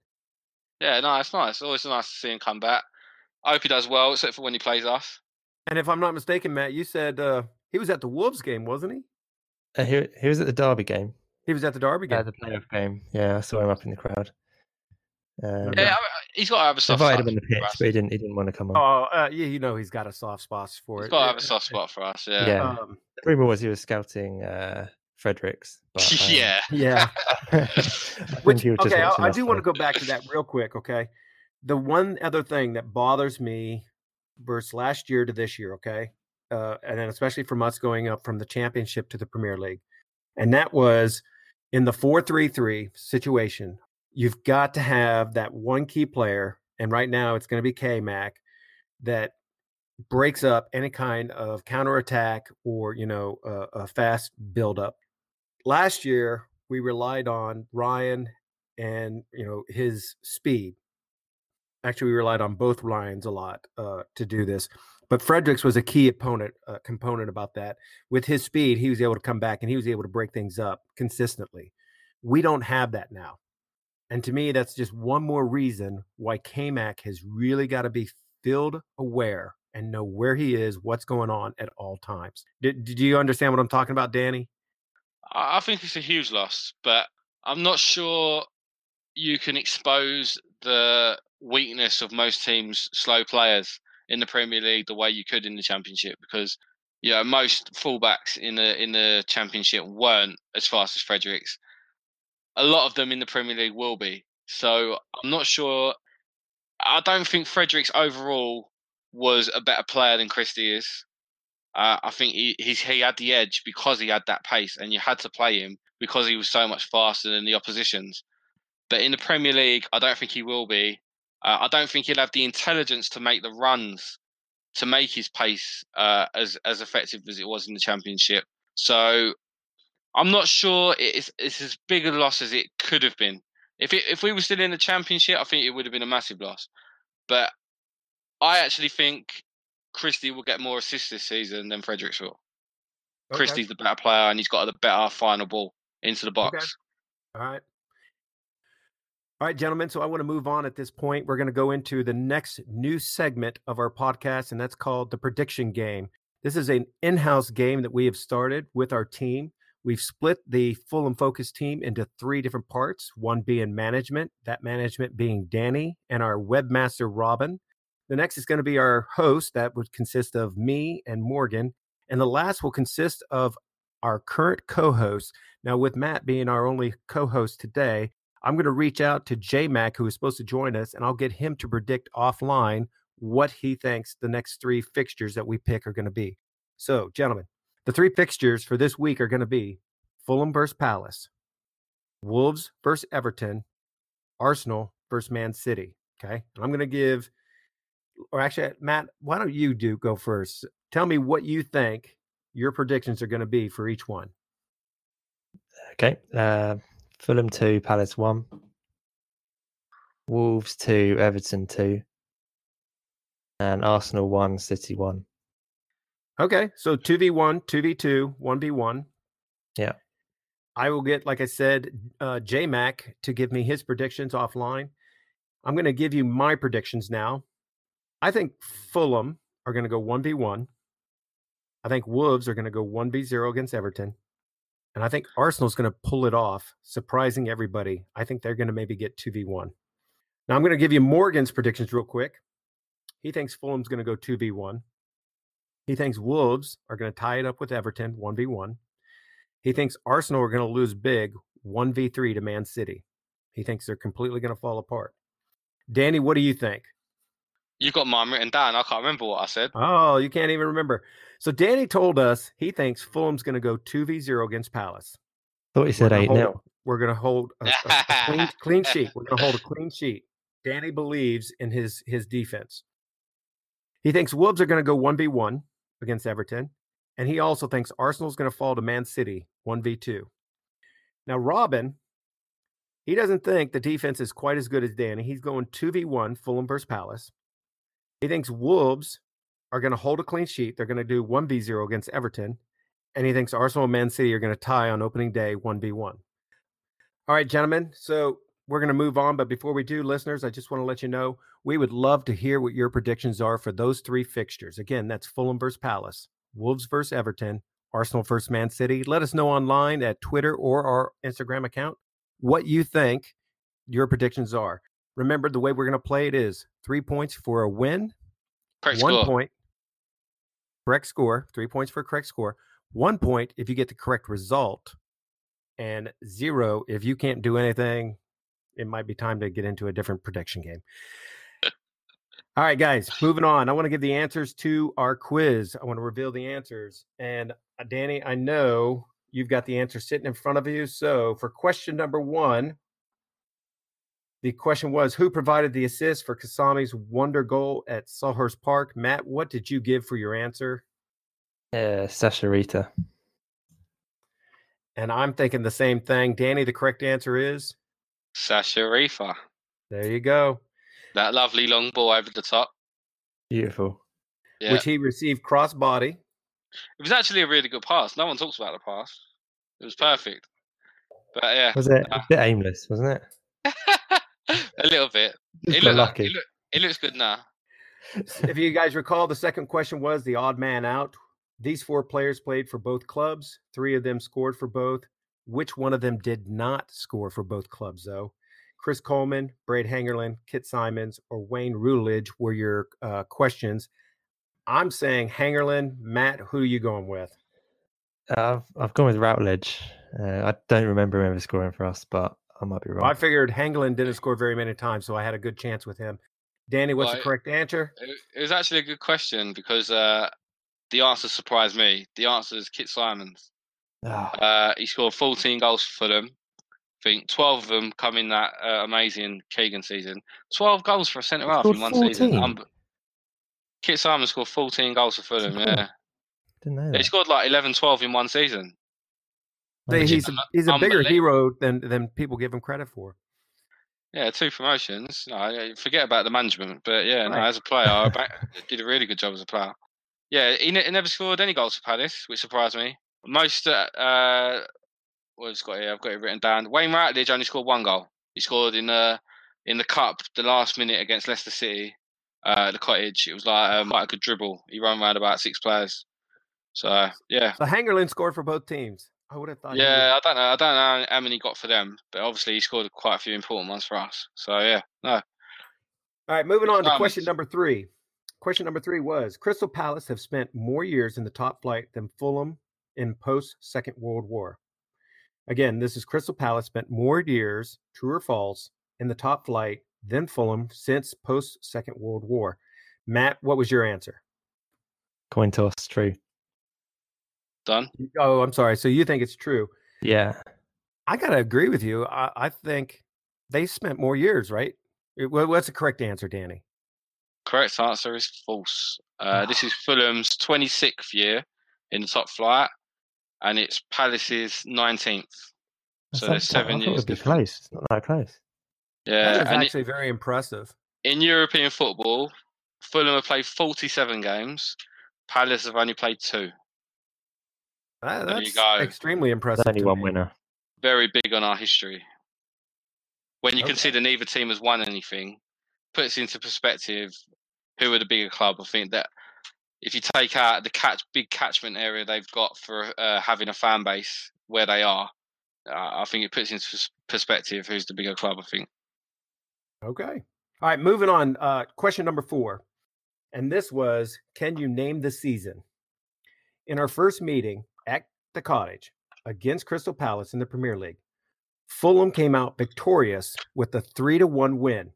Yeah, no, it's nice. Always nice to see him come back. I hope he does well, except for when he plays us. And if I'm not mistaken, Matt, you said uh, he was at the Wolves game, wasn't he? Uh, he, he was at the Derby game. He was at the Derby game. Yeah, the playoff game. Yeah, I saw him up in the crowd. Um, Yeah, I- he's got to have a soft invited spot him on the for pitch, us. but he didn't. He didn't want to come on. Oh, uh, yeah, you know he's got a soft spot for He's it. He's got to have a soft spot for us. Yeah. Yeah. Um, the rumor was he was scouting uh, Fredericks. But, um, yeah. yeah. Which he was just okay, I, I do want to go back to that real quick. Okay, the one other thing that bothers me versus last year to this year. Okay, uh, and then especially from us going up from the championship to the Premier League, and that was in the four-three-three situation. You've got to have that one key player, and right now it's going to be K Mac that breaks up any kind of counterattack or you know uh, a fast build up. Last year we relied on Ryan and you know his speed. Actually, we relied on both Ryans a lot uh, to do this, but Fredericks was a key opponent uh, component about that. With his speed, he was able to come back and he was able to break things up consistently. We don't have that now, and to me, that's just one more reason why K-Mac has really got to be field aware and know where he is, what's going on at all times. Did, did you understand what I'm talking about, Danny? I think it's a huge loss, but I'm not sure you can expose the weakness of most teams' slow players in the Premier League the way you could in the Championship because you know most fullbacks in the in the Championship weren't as fast as Fredericks. A lot of them in the Premier League will be. So I'm not sure. I don't think Fredericks overall was a better player than Christie is. Uh, I think he he's, he had the edge because he had that pace, and you had to play him because he was so much faster than the oppositions. But in the Premier League, I don't think he will be. Uh, I don't think he'll have the intelligence to make the runs to make his pace uh, as as effective as it was in the Championship. So I'm not sure it's it's as big a loss as it could have been. If it, if we were still in the Championship, I think it would have been a massive loss. But I actually think Christie will get more assists this season than Fredericks will. Christie's the better player and he's got the better final ball into the box. All right. All right, gentlemen. So I want to move on at this point. We're going to go into the next new segment of our podcast, and that's called the prediction game. This is an in house game that we have started with our team. We've split the Fulham Focus team into three different parts one being management, that management being Danny, and our webmaster, Robin. The next is going to be our host, that would consist of me and Morgan. And the last will consist of our current co host. Now, with Matt being our only co host today, I'm going to reach out to J Mac, who is supposed to join us, and I'll get him to predict offline what he thinks the next three fixtures that we pick are going to be. So, gentlemen, the three fixtures for this week are going to be Fulham versus Palace, Wolves versus Everton, Arsenal versus Man City. Okay. And I'm going to give, or actually, Matt, why don't you do go first? Tell me what you think your predictions are going to be for each one. Okay. Uh, Fulham 2, Palace 1. Wolves 2, Everton 2. And Arsenal 1, City 1. Okay. So 2v1, 2v2, 1v1. Yeah. I will get, like I said, uh, J Mac to give me his predictions offline. I'm going to give you my predictions now. I think Fulham are going to go 1v1. I think Wolves are going to go 1v0 against Everton. And I think Arsenal's going to pull it off, surprising everybody. I think they're going to maybe get 2v1. Now I'm going to give you Morgan's predictions real quick. He thinks Fulham's going to go 2v1. He thinks Wolves are going to tie it up with Everton 1v1. He thinks Arsenal are going to lose big 1v3 to Man City. He thinks they're completely going to fall apart. Danny, what do you think? You've got mine written down. I can't remember what I said. Oh, you can't even remember. So Danny told us he thinks Fulham's going to go 2v0 against Palace. thought he said We're 8 gonna 0. We're going to hold a, a- a clean, clean sheet. We're going to hold a clean sheet. Danny believes in his his defense. He thinks Wolves are going to go 1v1 against Everton. And he also thinks Arsenal's going to fall to Man City 1v2. Now, Robin, he doesn't think the defense is quite as good as Danny. He's going 2v1 Fulham versus Palace. He thinks Wolves are going to hold a clean sheet. They're going to do 1v0 against Everton. And he thinks Arsenal and Man City are going to tie on opening day 1v1. All right, gentlemen. So we're going to move on. But before we do, listeners, I just want to let you know we would love to hear what your predictions are for those three fixtures. Again, that's Fulham versus Palace, Wolves versus Everton, Arsenal versus Man City. Let us know online at Twitter or our Instagram account what you think your predictions are. Remember, the way we're going to play it is three points for a win, Correct one score. point, correct score, three points for correct score, one point if you get the correct result, and zero if you can't do anything. It might be time to get into a different prediction game. All right, guys, moving on. I want to give the answers to our quiz. I want to reveal the answers. And uh, Danny, I know you've got the answer sitting in front of you. So for question number one, the question was Who provided the assist for Kasami's wonder goal at Selhurst Park? Matt, what did you give for your answer? Uh, yeah, Sascha Riether. And I'm thinking the same thing. Danny, the correct answer is Sascha Riether. there you go, That lovely long ball over the top. Beautiful. Yeah. which he received crossbody. It was actually a really good pass. No one talks about the pass. It was perfect. But yeah, Was it a bit aimless, wasn't it? a little bit. Just It, got looked lucky. it, look, it looks good now. if you guys recall, the second question was the odd man out. These four players played for both clubs. Three of them scored for both. Which one of them did not score for both clubs, though? Chris Coleman, Brede Hangeland, Kit Symons, or Wayne Routledge were your uh, questions. I'm saying Hangeland. Matt, who are you going with? Uh, I've, I've gone with Routledge. Uh, I don't remember him ever scoring for us, but I might be wrong. Well, I figured Hangeland didn't score very many times, so I had a good chance with him. Danny, what's the Right. correct answer? It, it was actually a good question because uh, the answer surprised me. The answer is Kit Symons. Ah, Uh, he scored 14 goals for Fulham. I think 12 of them come in that uh, amazing Keegan season. 12 goals for a centre half in scored one season. Um, Kit Simon scored 14 goals for Fulham. Yeah, didn't know he scored like 11, 12 in one season. Is he's a, he's a bigger hero than than people give him credit for. Yeah, two promotions. No, forget about the management, but yeah, no, Right. as a player, I did a really good job as a player. Yeah, he, ne- he never scored any goals for Palace, which surprised me. Most, uh, uh, what have I got here? I've got it written down. Wayne Routledge only scored one goal. He scored in the in the cup, the last minute against Leicester City, uh, the Cottage. It was like um, quite a good dribble. He ran around about six players. So yeah, So Hangeland scored for both teams. I would have thought. he would- yeah. I don't know. I don't know how many he got for them, but obviously he scored quite a few important ones for us. So yeah, no, All right, moving on to question number three. Question number three was Crystal Palace have spent more years in the top flight than Fulham in post Second World War. Again, this is Crystal Palace spent more years, true or false, in the top flight than Fulham since post Second World War. Matt, what was your answer? Coin toss, true. Done. Oh, I'm sorry. So you think it's true? Yeah. I gotta agree with you. I, I think they spent more years, right? It- What's the correct answer, Danny? Correct answer is false. Uh, this is Fulham's 26th year in the top flight, and it's Palace's 19th. So there's That's- I seven years it'd be close. It's not that close. Yeah, that is and it- actually very impressive. in European football, Fulham have played 47 games. Palace have only played two. That- There you that's go. extremely impressive. There's only one winner. Very big on our history. When you Okay. consider neither team has won anything, puts into perspective who are the bigger club. I think that if you take out the catch big catchment area they've got for uh, having a fan base where they are, uh, I think it puts into perspective who's the bigger club. I think. Okay. All right, moving on. Uh, question number four. And this was Can you name the season? In our first meeting at the cottage against Crystal Palace in the Premier League, Fulham came out victorious with a three to one win.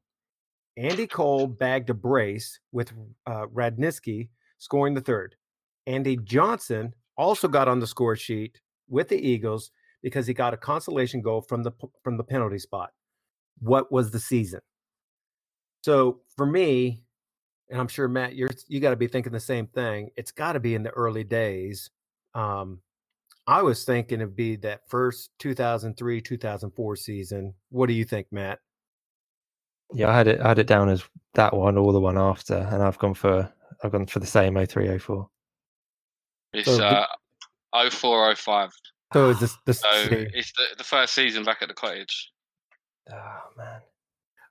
Andy Cole bagged a brace with uh, Radzinski scoring the third. Andy Johnson also got on the score sheet with the Eagles because he got a consolation goal from the from the penalty spot. What was the season? So for me, and I'm sure Matt, you're you got to be thinking the same thing. It's got to be in the early days. Um, I was thinking it'd be that first 2003 2004 season. What do you think, Matt? Yeah, I had it. I had it down as that one or the one after, and I've gone for I've gone for the same 0304. It's So the- uh, 0405. So is this the So it's the, the first season back at the cottage. Oh man.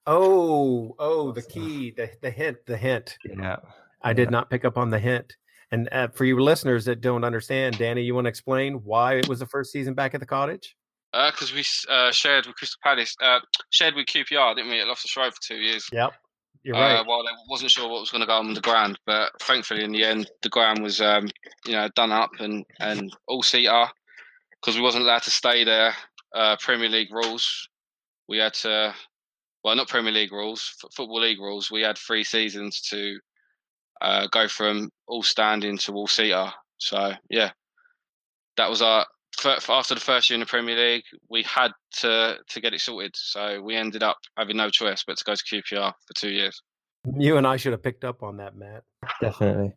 oh oh the key the the hint the hint. Yeah. I did Yeah. not pick up on the hint. And uh, for you listeners that don't understand, Danny, you want to explain why it was the first season back at the cottage? Because uh, we uh, shared with Crystal Palace, uh, shared with QPR, didn't we, at Loftus Road for two years? Yep, you're right. Uh, well, I wasn't sure what was going to go on the ground, but thankfully, in the end, the ground was, um, you know, done up and and all seater because we wasn't allowed to stay there. Uh, Premier League rules. We had to, well, not Premier League rules, Football League rules. We had three seasons to uh, go from all standing to all seater. So yeah, that was our after the first year in the Premier League. We had to to get it sorted, so we ended up having no choice but to go to QPR for two years. You and I should have picked up on that, Matt. Definitely.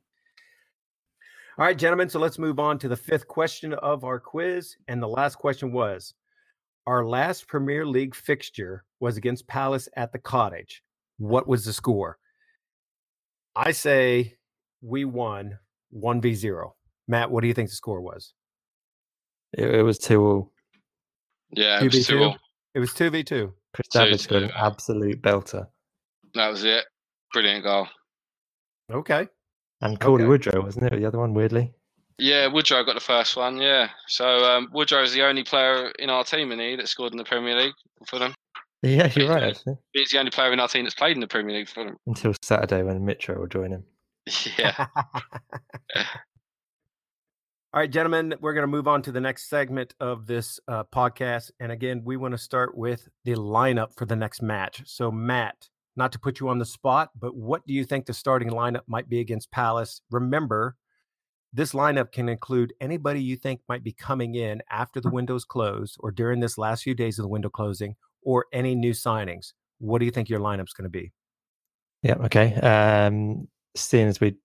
All right, gentlemen. So let's move on to the fifth question of our quiz. And the last question was Our last Premier League fixture was against Palace at the cottage. What was the score? I say we won 1v0. Matt, what do you think the score was? It, it was 2 0. Yeah, it was 2 It was 2v2. Chris Davids got an absolute belter. That was it. Brilliant goal. Okay. And Cauley okay. Woodrow, wasn't it? The other one, weirdly. Yeah, Woodrow got the first one. Yeah. So um, Woodrow is the only player in our team, and he that scored in the Premier League for them. Yeah, you're right. Actually. He's the only player in our team that's played in the Premier League for them. Until Saturday when Mitro will join him. Yeah. All right, gentlemen, we're going to move on to the next segment of this uh, podcast. And again, we want to start with the lineup for the next match. So, Matt, not to put you on the spot, but what do you think the starting lineup might be against Palace? Remember, this lineup can include anybody you think might be coming in after the windows close or during this last few days of the window closing or any new signings. What do you think your lineup's going to be? Yeah, okay. Um, seeing as we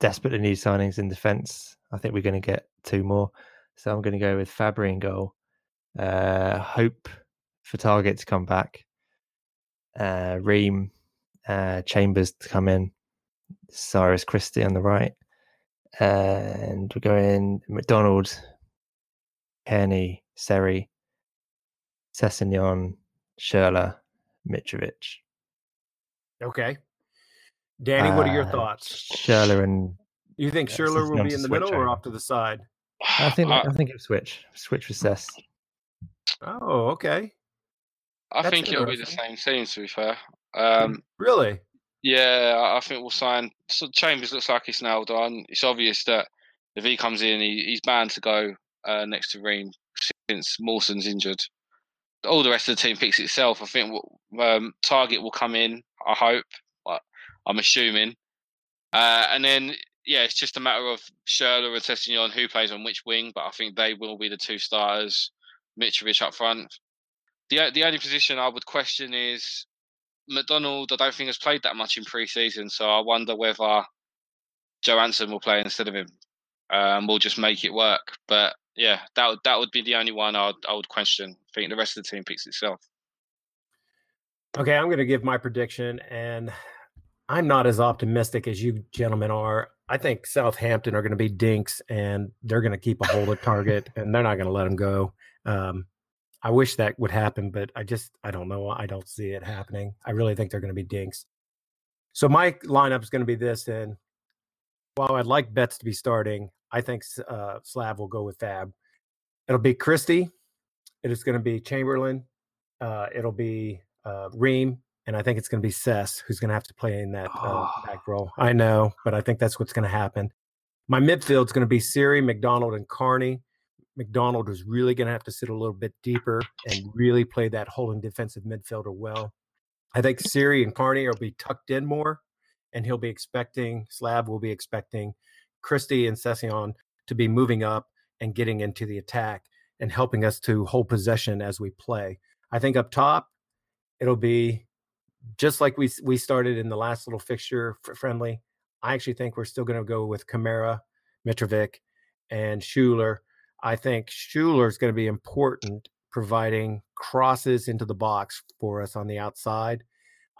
desperately need signings in defence, I think we're going to get two more. So I'm going to go with Fabri in goal. Uh, hope for Targett to come back. Uh, Ream, uh, Chambers to come in. Cyrus Christie on the right. And we're going McDonald, Cairney, Seri, Sessegnon, Schürrle, Mitrovic. Okay. Danny, what are your uh, thoughts? Schürrle and you think yeah, Schürrle will be in the middle or off to the side? I think uh, I think it'll switch. Switch with Cess. Oh, okay. I That's think it'll be the same team. To be fair, um, really? Yeah, I think we'll sign. So Chambers looks like he's nailed on. It's obvious that if he comes in, he, he's bound to go uh, next to Ream since Mawson's injured. All the rest of the team picks itself. I think um, Targett will come in. I hope. I'm assuming. Uh, and then yeah, it's just a matter of Schürrle and Sessegnon who plays on which wing, but I think they will be the two starters. Mitrovic up front. The the only position I would question is McDonald. I don't think has played that much in pre-season, so I wonder whether Johansen will play instead of him. Um, we'll just make it work. But yeah, that would that would be the only one I would, I would question. I think the rest of the team picks itself. Okay, I'm going to give my prediction, and I'm not as optimistic as you gentlemen are. I think Southampton are going to be dinks and they're going to keep a hold of Targett and they're not going to let him go. Um, I wish that would happen, but I just I don't know. I don't see it happening. I really think they're going to be dinks. So my lineup is going to be this. And while I'd like Betts to be starting, I think uh, Slav will go with Fab. It'll be Christie. It is going to be Chamberlain. Uh, it'll be uh, Ream and I think it's going to be Cess who's going to have to play in that uh, back role. I know, but I think that's what's going to happen. My midfield is going to be Seri, McDonald, and Cairney. McDonald is really going to have to sit a little bit deeper and really play that holding defensive midfielder well. I think Seri and Cairney will be tucked in more, and he'll be expecting Slav will be expecting Christie and Sessegnon to be moving up and getting into the attack and helping us to hold possession as we play. I think up top, it'll be just like we we started in the last little fixture friendly, I actually think we're still going to go with Kamara, Mitrovic, and Schürrle. I think Schürrle is going to be important, providing crosses into the box for us on the outside.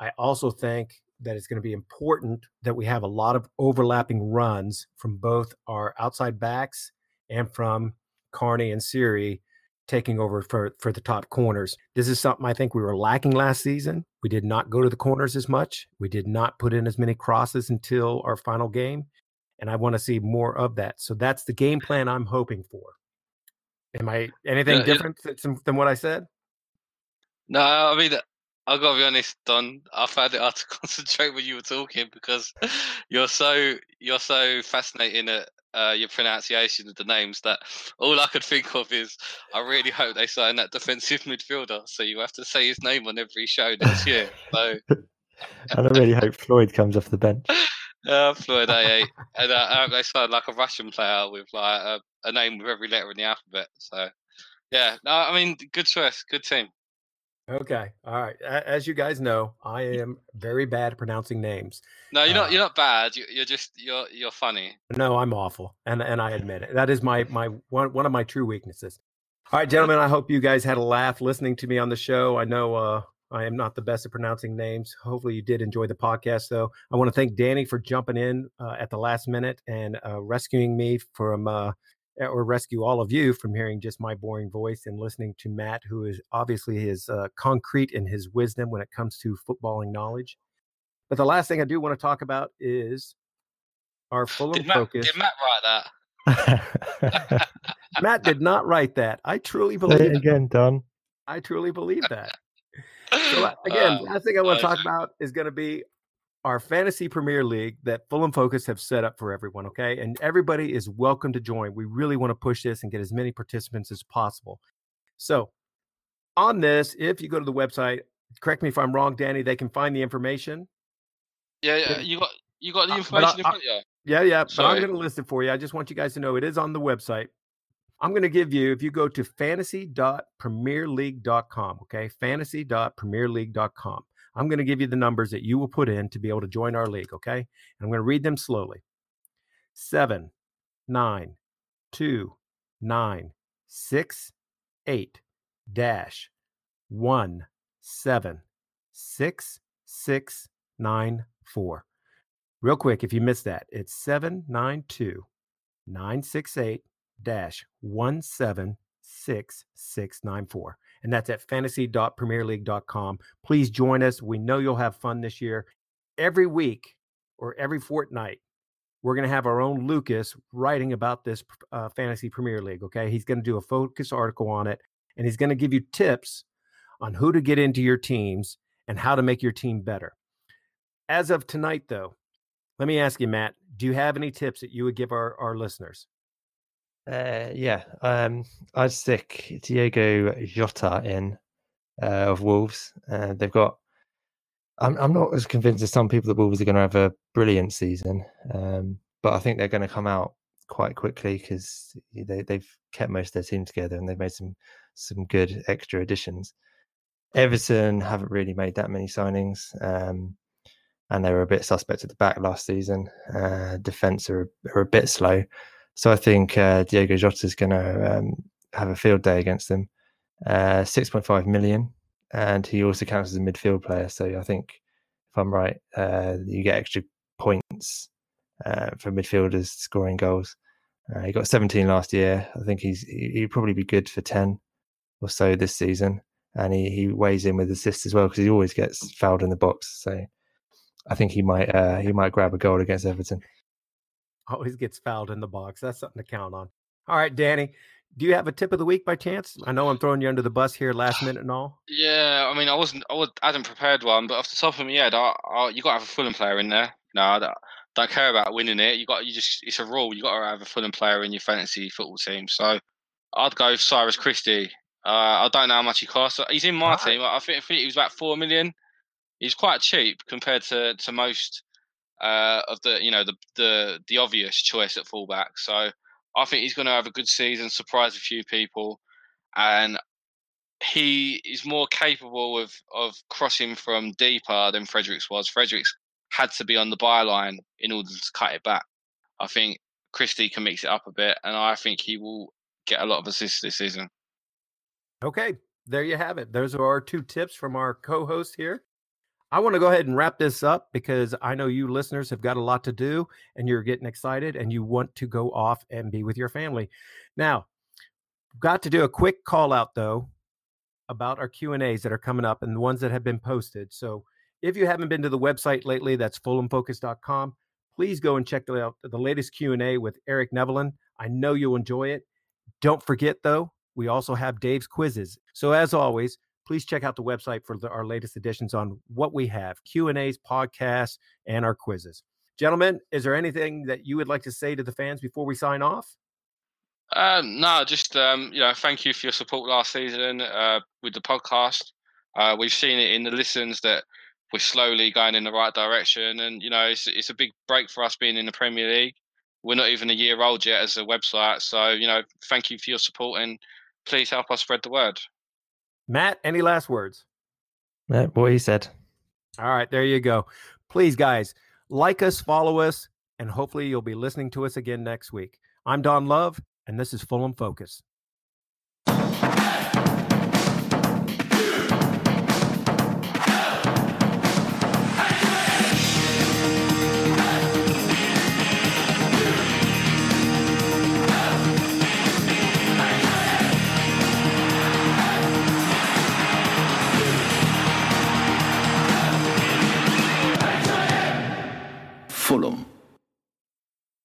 I also think that it's going to be important that we have a lot of overlapping runs from both our outside backs and from Cairney and Seri taking over for for the top corners. This is something I think we were lacking last season. We did not go to the corners as much. We did not put in as many crosses until our final game, and I want to see more of that. So that's the game plan I'm hoping for. Am I anything yeah, different yeah. than what I said? No, I mean I've gotta be honest, Don. I found it hard to concentrate when you were talking because you're so you're so fascinating at uh, your pronunciation of the names that all I could think of is I really hope they sign that defensive midfielder. So you have to say his name on every show next year. So and I really hope Floyd comes off the bench. Uh, Floyd Ayité. and uh, I hope they sign like a Russian player with like a, a name with every letter in the alphabet. So yeah, no, I mean, good choice, good team. Okay. All right. As you guys know, I am very bad at pronouncing names. No, you're not. Uh, you're not bad. You're just you're you're funny. No, I'm awful, and and I admit it. That is my my one one of my true weaknesses. All right, gentlemen. I hope you guys had a laugh listening to me on the show. I know uh, I am not the best at pronouncing names. Hopefully, you did enjoy the podcast, though. I want to thank Danny for jumping in uh, at the last minute and uh, rescuing me from uh, uh, or rescue all of you from hearing just my boring voice and listening to Matt, who is obviously is uh, concrete in his wisdom when it comes to footballing knowledge. But the last thing I do want to talk about is our Fulham did Matt, focus. Did Matt write that? Matt did not write that. I truly believe it again, Don. I truly believe that. So uh, again, uh, last thing I want to talk about is going to be our fantasy premier league that Fulham Focus have set up for everyone. Okay. And everybody is welcome to join. We really want to push this and get as many participants as possible. So, on this, if you go to the website, correct me if I'm wrong, Danny, they can find the information. Yeah, yeah. You got you got the uh, information in front of you. Yeah, yeah. Sorry. But I'm going to list it for you. I just want you guys to know it is on the website. I'm going to give you, if you go to fantasy.premierleague.com, okay, fantasy.premierleague.com, I'm going to give you the numbers that you will put in to be able to join our league. Okay. And I'm going to read them slowly seven, nine, two, nine, six, eight, dash, one, seven, six, six, nine, four. Real quick, if you missed that, it's 792 968 dash 176694 and that's at fantasy.premierleague.com. Please join us. We know you'll have fun this year. Every week or every fortnight, we're going to have our own Lucas writing about this uh, fantasy Premier League. Okay. He's going to do a focus article on it and he's going to give you tips on who to get into your teams and how to make your team better. As of tonight, though, let me ask you, Matt, do you have any tips that you would give our, our listeners? Uh, yeah, um, I'd stick Diogo Jota in uh, of Wolves. Uh, they've got. I'm I'm not as convinced as some people that Wolves are going to have a brilliant season, um, but I think they're going to come out quite quickly because they they've kept most of their team together and they've made some some good extra additions. Everton haven't really made that many signings, um, and they were a bit suspect at the back last season. Uh, defense are, are a bit slow. So I think uh, Diogo Jota is going to um, have a field day against them. Uh, 6.5 million, and he also counts as a midfield player. So I think, if I'm right, uh, you get extra points uh, for midfielders scoring goals. Uh, he got 17 last year. I think he's he'd probably be good for 10 or so this season, and he, he weighs in with assists as well because he always gets fouled in the box. So I think he might uh, he might grab a goal against Everton always gets fouled in the box. That's something to count on. All right, Danny, do you have a tip of the week by chance? I know I'm throwing you under the bus here last minute and all. Yeah, I mean, I wasn't, I, I hadn't prepared one, but off the top of my head, I, I, you got to have a Fulham player in there. No, I don't, don't care about winning it. You got, you just, it's a rule. You got to have a Fulham player in your fantasy football team. So I'd go Cyrus Christie. Uh, I don't know how much he costs. He's in my team. I think, I think he was about four million. He's quite cheap compared to to most uh, of the you know the the the obvious choice at fullback. So I think he's going to have a good season, surprise a few people, and he is more capable of of crossing from deeper than Fredericks was. Fredericks had to be on the byline in order to cut it back. I think Christie can mix it up a bit, and I think he will get a lot of assists this season. Okay, there you have it. Those are our two tips from our co-host here. I want to go ahead and wrap this up because I know you listeners have got a lot to do and you're getting excited and you want to go off and be with your family. Now, got to do a quick call out though about our Q&As that are coming up and the ones that have been posted. So, if you haven't been to the website lately, that's fulhamfocus.com. Please go and check out the latest Q&A with Erik Nevland. I know you'll enjoy it. Don't forget though, We also have Dave's quizzes. So as always, please check out the website for the, our latest editions on what we have q&a's podcasts and our quizzes. Gentlemen is there anything that you would like to say to the fans before we sign off? Uh, no just um, you know thank you for your support last season uh, with the podcast. Uh, we've seen it in the listens that we're slowly going in the right direction and you know it's, it's a big break for us being in the premier league. We're not even a year old yet as a website so you know thank you for your support and please help us spread the word Matt, any last words? Yeah, what he said. All right, there you go. Please, guys, like us, follow us, and hopefully you'll be listening to us again next week. I'm Don Love, and this is Fulham Focus.